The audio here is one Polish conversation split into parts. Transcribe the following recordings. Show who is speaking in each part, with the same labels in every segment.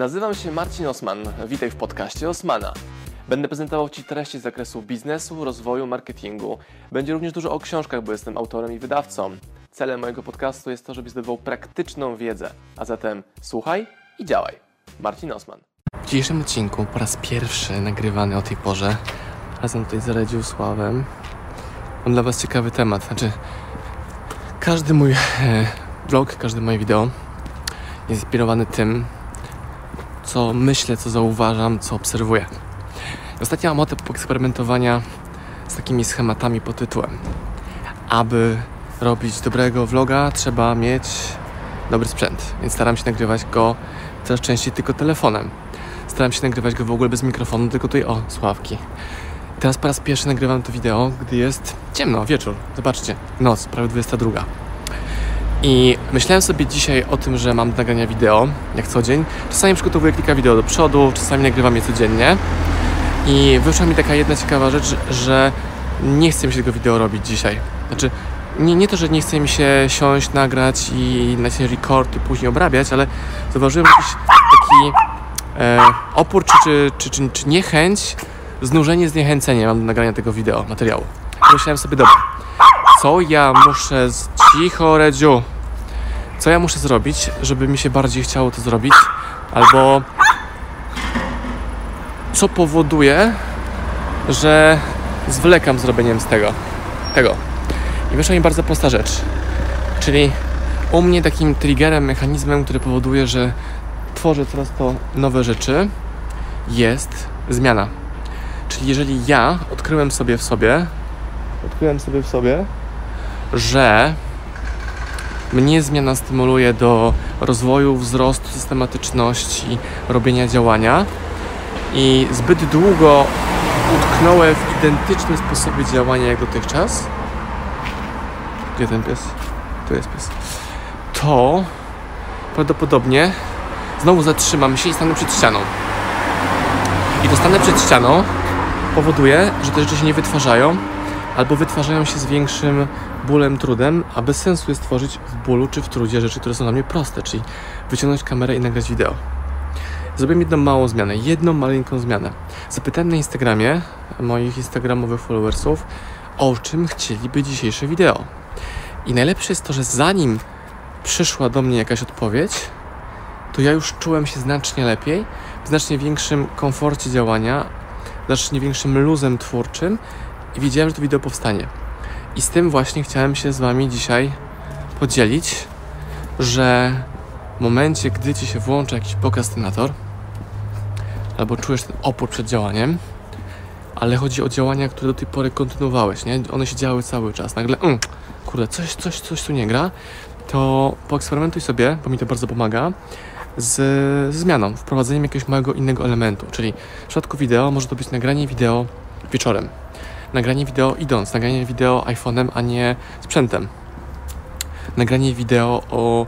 Speaker 1: Nazywam się Marcin Osman. Witaj w podcaście Osmana. Będę prezentował Ci treści z zakresu biznesu, rozwoju, marketingu. Będzie również dużo o książkach, bo jestem autorem i wydawcą. Celem mojego podcastu jest to, żebyś zdobywał praktyczną wiedzę. A zatem słuchaj i działaj. Marcin Osman. W dzisiejszym odcinku po raz pierwszy nagrywany o tej porze razem tutaj z Radziusławem mam dla Was ciekawy temat. Znaczy, każdy mój e, vlog, każde moje wideo jest inspirowany tym, co myślę, co zauważam, co obserwuję. Ostatnio mam ochotę poeksperymentowania z takimi schematami pod tytułem. Aby robić dobrego vloga, trzeba mieć dobry sprzęt, więc staram się nagrywać go coraz częściej tylko telefonem. Staram się nagrywać go w ogóle bez mikrofonu, tylko tutaj o, sławki. Teraz po raz pierwszy nagrywam to wideo, gdy jest ciemno, wieczór. Zobaczcie, noc, prawie 22. I myślałem sobie dzisiaj o tym, że mam nagrania wideo, jak co dzień. Czasami przygotowuję kilka wideo do przodu, czasami nagrywam je codziennie. I wyszła mi taka jedna ciekawa rzecz, że nie chcę mi się tego wideo robić dzisiaj. Znaczy, nie, nie to, że nie chce mi się siąść, nagrać i nacisnąć record i później obrabiać, ale zauważyłem jakiś taki e, opór czy, czy, czy, czy, czy niechęć, znużenie, zniechęcenie mam do nagrania tego wideo, materiału. Myślałem sobie, dobra, co ja muszę z... Cicho, Redziu. Co ja muszę zrobić, żeby mi się bardziej chciało to zrobić? Albo co powoduje, że zwlekam zrobieniem z tego. Tego. I wyszła mi bardzo prosta rzecz. Czyli u mnie takim triggerem, mechanizmem, który powoduje, że tworzę coraz to nowe rzeczy, jest zmiana. Czyli jeżeli ja odkryłem sobie w sobie, odkryłem sobie w sobie, że mnie zmiana stymuluje do rozwoju, wzrostu, systematyczności, robienia działania i zbyt długo utknąłem w identycznym sposobie działania jak dotychczas. Gdzie ten pies? Tu jest pies. To prawdopodobnie znowu zatrzymam się i stanę przed ścianą. I to stanę przed ścianą powoduje, że te rzeczy się nie wytwarzają, albo wytwarzają się z większym bólem, trudem, a bez sensu jest tworzyć w bólu czy w trudzie rzeczy, które są dla mnie proste, czyli wyciągnąć kamerę i nagrać wideo. Zrobiłem jedną małą zmianę, jedną maleńką zmianę. Zapytałem na Instagramie moich instagramowych followersów, o czym chcieliby dzisiejsze wideo. I najlepsze jest to, że zanim przyszła do mnie jakaś odpowiedź, to ja już czułem się znacznie lepiej, w znacznie większym komforcie działania, znacznie większym luzem twórczym i wiedziałem, że to wideo powstanie. I z tym właśnie chciałem się z Wami dzisiaj podzielić, że w momencie, gdy Ci się włącza jakiś prokrastynator, albo czujesz ten opór przed działaniem, ale chodzi o działania, które do tej pory kontynuowałeś, nie? One się działy cały czas. Nagle, mm, kurde, coś, coś, coś tu nie gra, to poeksperymentuj sobie, bo mi to bardzo pomaga, z, z zmianą, wprowadzeniem jakiegoś małego innego elementu. Czyli w przypadku wideo może to być nagranie wideo wieczorem, nagranie wideo idąc, nagranie wideo iPhone'em, a nie sprzętem, nagranie wideo o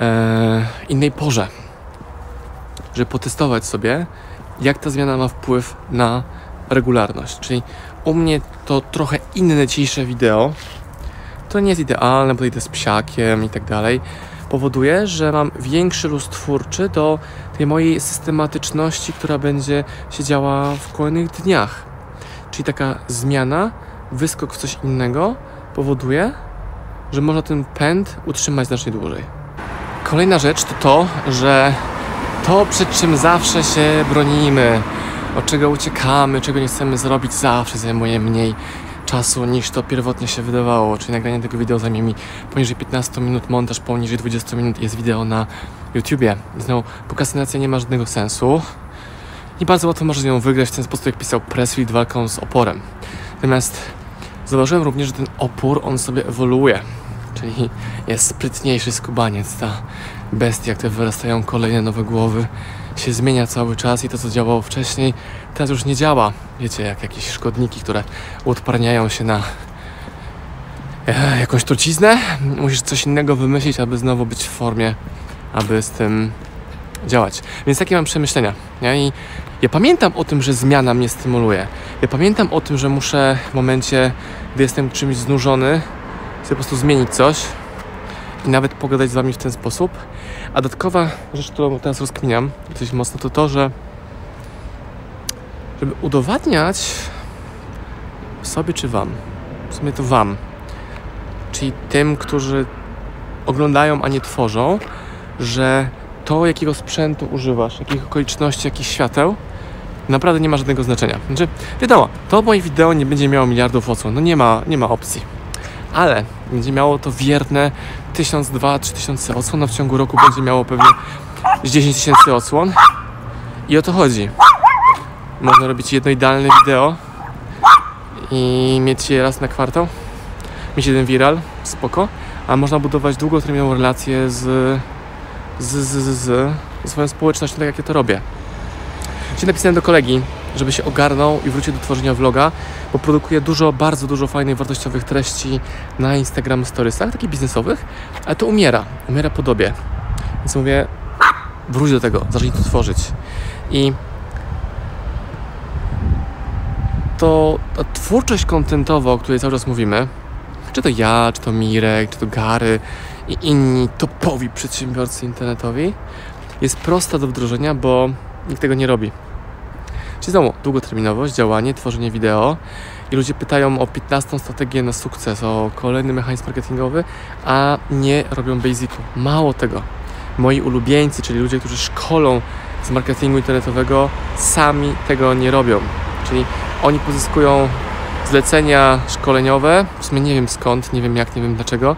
Speaker 1: e, innej porze, żeby potestować sobie, jak ta zmiana ma wpływ na regularność. Czyli u mnie to trochę inne dzisiejsze wideo, to nie jest idealne, bo idę z psiakiem i tak dalej, powoduje, że mam większy luz twórczy do tej mojej systematyczności, która będzie się działa w kolejnych dniach. Czyli taka zmiana, wyskok w coś innego powoduje, że można ten pęd utrzymać znacznie dłużej. Kolejna rzecz to to, że to przed czym zawsze się bronimy, od czego uciekamy, czego nie chcemy zrobić, zawsze zajmuje mniej czasu niż to pierwotnie się wydawało. Czyli nagranie tego wideo zajmie mi poniżej 15 minut, montaż poniżej 20 minut jest wideo na YouTubie. Znowu, prokrastynacja nie ma żadnego sensu i bardzo łatwo można ją wygrać w ten sposób, jak pisał Presley, walką z oporem. Natomiast zauważyłem również, że ten opór, on sobie ewoluuje. Czyli jest sprytniejszy skubaniec, ta bestia, które wyrastają kolejne nowe głowy, się zmienia cały czas i to, co działało wcześniej, teraz już nie działa. Wiecie, jak jakieś szkodniki, które uodparniają się na e, jakąś truciznę. Musisz coś innego wymyślić, aby znowu być w formie, aby z tym działać. Więc takie mam przemyślenia. I ja pamiętam o tym, że zmiana mnie stymuluje. Ja pamiętam o tym, że muszę w momencie, gdy jestem czymś znużony, sobie po prostu zmienić coś. i nawet pogadać z Wami w ten sposób. A dodatkowa rzecz, którą teraz rozkminiam dosyć mocno, to to, że żeby udowadniać sobie czy Wam, w sumie to Wam, czyli tym, którzy oglądają, a nie tworzą, że to, jakiego sprzętu używasz, jakich okoliczności, jakich świateł, naprawdę nie ma żadnego znaczenia. Znaczy, wiadomo, to moje wideo nie będzie miało miliardów odsłon, no nie ma, nie ma opcji. Ale będzie miało to wierne 1000, 2, 3000 odsłon, no w ciągu roku będzie miało pewnie 10 tysięcy odsłon. I o to chodzi. Można robić jedno idealne wideo i mieć je raz na kwartał, mieć jeden viral, spoko, a można budować długoterminową relację z, z, z, z, z swoją społecznością, tak jak ja to robię. Dzisiaj napisałem do kolegi, żeby się ogarnął i wrócił do tworzenia vloga, bo produkuje dużo, bardzo dużo fajnych, wartościowych treści na Instagram Storiesach, takich biznesowych, ale to umiera, umiera po dobie. Więc mówię, wróć do tego, zacznij to tworzyć. I to ta twórczość kontentowa, o której cały czas mówimy, czy to ja, czy to Mirek, czy to Gary i inni topowi przedsiębiorcy internetowi, jest prosta do wdrożenia, bo nikt tego nie robi. Czyli znowu długoterminowość, działanie, tworzenie wideo i ludzie pytają o 15 strategię na sukces, o kolejny mechanizm marketingowy, a nie robią basicu. Mało tego. Moi ulubieńcy, czyli ludzie, którzy szkolą z marketingu internetowego, sami tego nie robią. Czyli oni pozyskują zlecenia szkoleniowe, w sumie nie wiem skąd, nie wiem jak, nie wiem dlaczego,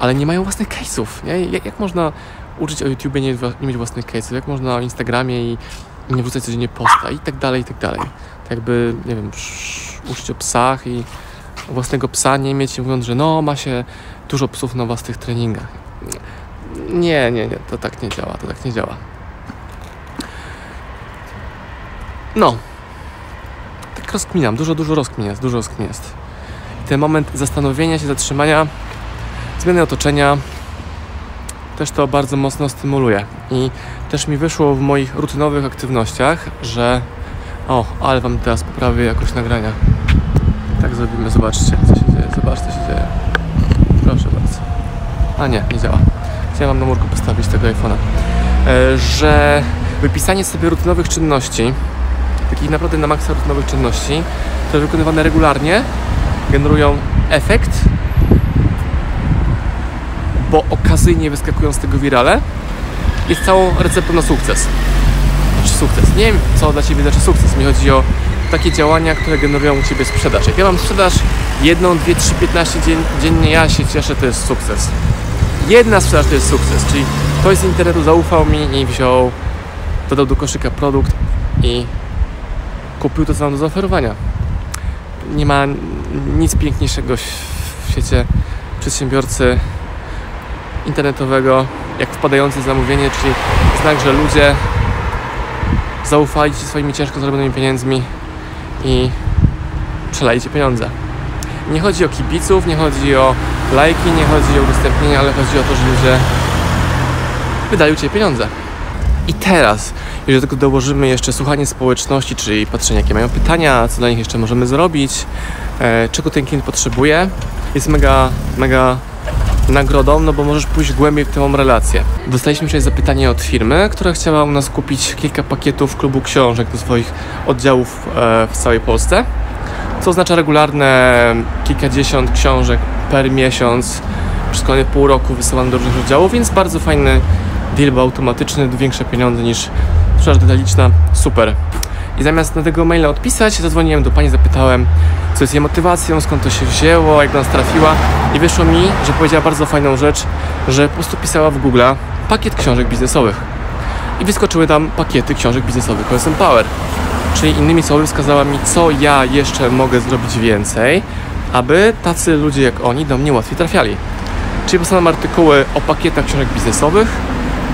Speaker 1: ale nie mają własnych case'ów. Nie? Jak, jak można uczyć o YouTube, nie, nie mieć własnych case'ów? Jak można o Instagramie i nie wrzucać codziennie posta i tak dalej, i tak dalej. Tak jakby, nie wiem, uczyć o psach i własnego psa nie mieć, mówiąc, że no, ma się dużo psów na własnych treningach. Nie, nie, nie, to tak nie działa, to tak nie działa. No. Tak rozkminiam, dużo, dużo rozkmin jest, dużo rozkmin jest. Ten moment zastanowienia się, zatrzymania, zmiany otoczenia, też to bardzo mocno stymuluje. I też mi wyszło w moich rutynowych aktywnościach, że o, ale wam teraz poprawię jakość nagrania. Tak zrobimy, zobaczcie co się dzieje, zobaczcie co się dzieje. Proszę bardzo. A nie, nie działa. Chciałem na murku postawić tego iPhone'a. E, że wypisanie sobie rutynowych czynności, takich naprawdę na maksa rutynowych czynności, które wykonywane regularnie generują efekt bo okazyjnie wyskakują z tego wirale, jest całą receptą na sukces. Znaczy sukces. Nie wiem, co dla Ciebie znaczy sukces. Mi chodzi o takie działania, które generują u Ciebie sprzedaż. Jak ja mam sprzedaż jedną, dwie, trzy, piętnaście dzien dziennie, ja się cieszę, to jest sukces. Jedna sprzedaż to jest sukces, czyli ktoś z internetu zaufał mi i wziął, dodał do koszyka produkt i kupił to, co mam do zaoferowania. Nie ma nic piękniejszego w świecie przedsiębiorcy internetowego, jak wpadające zamówienie, czyli znak, że ludzie zaufali Ci swoimi ciężko zarobionymi pieniędzmi i przelali Ci pieniądze. Nie chodzi o kibiców, nie chodzi o lajki, nie chodzi o udostępnienia, ale chodzi o to, że ludzie wydają Cię pieniądze. I teraz, jeżeli do tego dołożymy jeszcze słuchanie społeczności, czyli patrzenie, jakie mają pytania, co dla nich jeszcze możemy zrobić, e, czego ten klient potrzebuje, jest mega, mega nagrodą, no bo możesz pójść głębiej w tę relację. Dostaliśmy dzisiaj zapytanie od firmy, która chciała u nas kupić kilka pakietów klubu książek do swoich oddziałów e, w całej Polsce, co oznacza regularne kilkadziesiąt książek per miesiąc przez kolejne pół roku wysyłane do różnych oddziałów, więc bardzo fajny deal, bo automatyczny, większe pieniądze niż sprzedaż detaliczna, super. I zamiast na tego maila odpisać, zadzwoniłem do pani, zapytałem, co jest jej motywacją, skąd to się wzięło, jak do nas trafiła. I wyszło mi, że powiedziała bardzo fajną rzecz, że po prostu pisała w Google pakiet książek biznesowych. I wyskoczyły tam pakiety książek biznesowych OSM Power. Czyli innymi słowy wskazała mi, co ja jeszcze mogę zrobić więcej, aby tacy ludzie jak oni do mnie łatwiej trafiali. Czyli powstaną artykuły o pakietach książek biznesowych,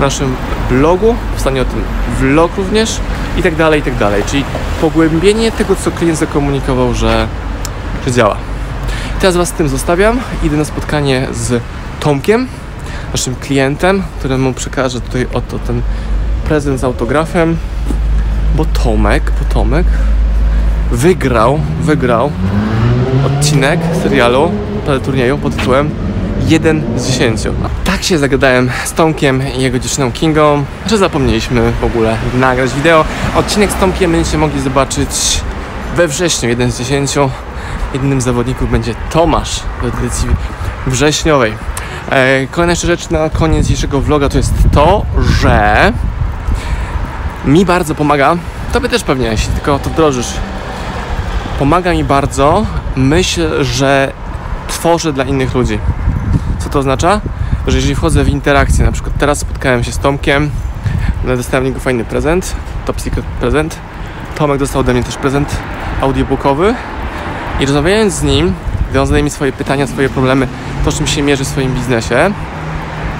Speaker 1: w naszym blogu, powstanie o tym vlog również i tak dalej, i tak dalej. Czyli pogłębienie tego, co klient zakomunikował, że, że działa. Teraz Was z tym zostawiam. Idę na spotkanie z Tomkiem, naszym klientem, któremu przekażę tutaj oto ten prezent z autografem, bo Tomek, bo Tomek wygrał, wygrał odcinek serialu, turnieju pod tytułem 1 z 10. Tak się zagadałem z Tomkiem i jego dziewczyną Kingą, że zapomnieliśmy w ogóle nagrać wideo. Odcinek z Tomkiem będziecie mogli zobaczyć we wrześniu, jeden z dziesięciu. Jednym z zawodników będzie Tomasz w edycji wrześniowej. E, kolejna jeszcze rzecz na koniec dzisiejszego vloga to jest to, że mi bardzo pomaga, tobie też pewnie, jeśli tylko to wdrożysz, pomaga mi bardzo myśl, że tworzę dla innych ludzi. Co to oznacza? Że jeżeli wchodzę w interakcję, na przykład teraz spotkałem się z Tomkiem, dostałem niego fajny prezent, top secret prezent. Tomek dostał ode mnie też prezent audiobookowy i rozmawiając z nim, gdy on zadaje mi swoje pytania, swoje problemy, to czym się mierzy w swoim biznesie,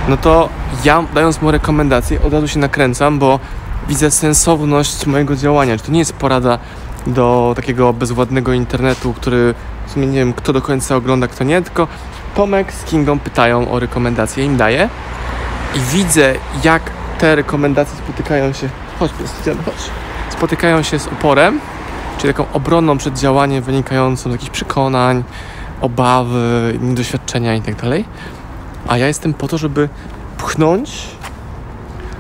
Speaker 1: no to ja dając mu rekomendacje od razu się nakręcam, bo widzę sensowność mojego działania. Że to nie jest porada do takiego bezwładnego internetu, który w sumie nie wiem kto do końca ogląda, kto nie, tylko Tomek z Kingą pytają o rekomendacje, im daję i widzę jak te rekomendacje spotykają się, chodź, chodź, spotykają się z oporem, czyli taką obronną przed działaniem wynikającą z jakichś przekonań, obawy, doświadczenia itd. Tak A ja jestem po to, żeby pchnąć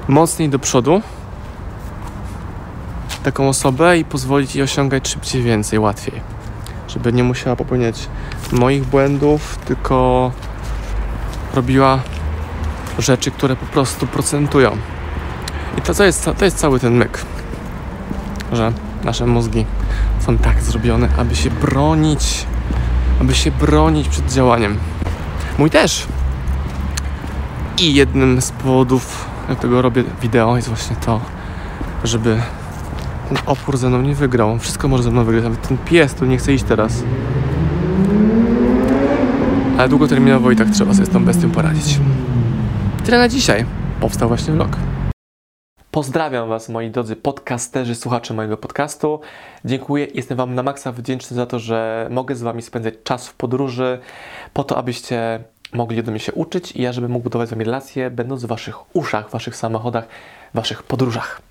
Speaker 1: mocniej do przodu taką osobę i pozwolić jej osiągać szybciej, więcej, łatwiej. Żeby nie musiała popełniać moich błędów, tylko robiła rzeczy, które po prostu procentują. I to, to, jest, to jest cały ten myk, że nasze mózgi są tak zrobione, aby się bronić, aby się bronić przed działaniem. Mój też. I jednym z powodów, dlatego robię wideo, jest właśnie to, żeby ten opór ze mną nie wygrał. Wszystko może ze mną wygrać, nawet ten pies tu nie chce iść teraz. Ale długoterminowo i tak trzeba sobie z tą bestią poradzić. Tyle na dzisiaj. Powstał właśnie vlog. Pozdrawiam Was, moi drodzy podcasterzy, słuchacze mojego podcastu. Dziękuję, jestem Wam na maksa wdzięczny za to, że mogę z Wami spędzać czas w podróży, po to, abyście mogli do mnie się uczyć i ja, żebym mógł budować z Wami relacje, będąc w Waszych uszach, Waszych samochodach, Waszych podróżach.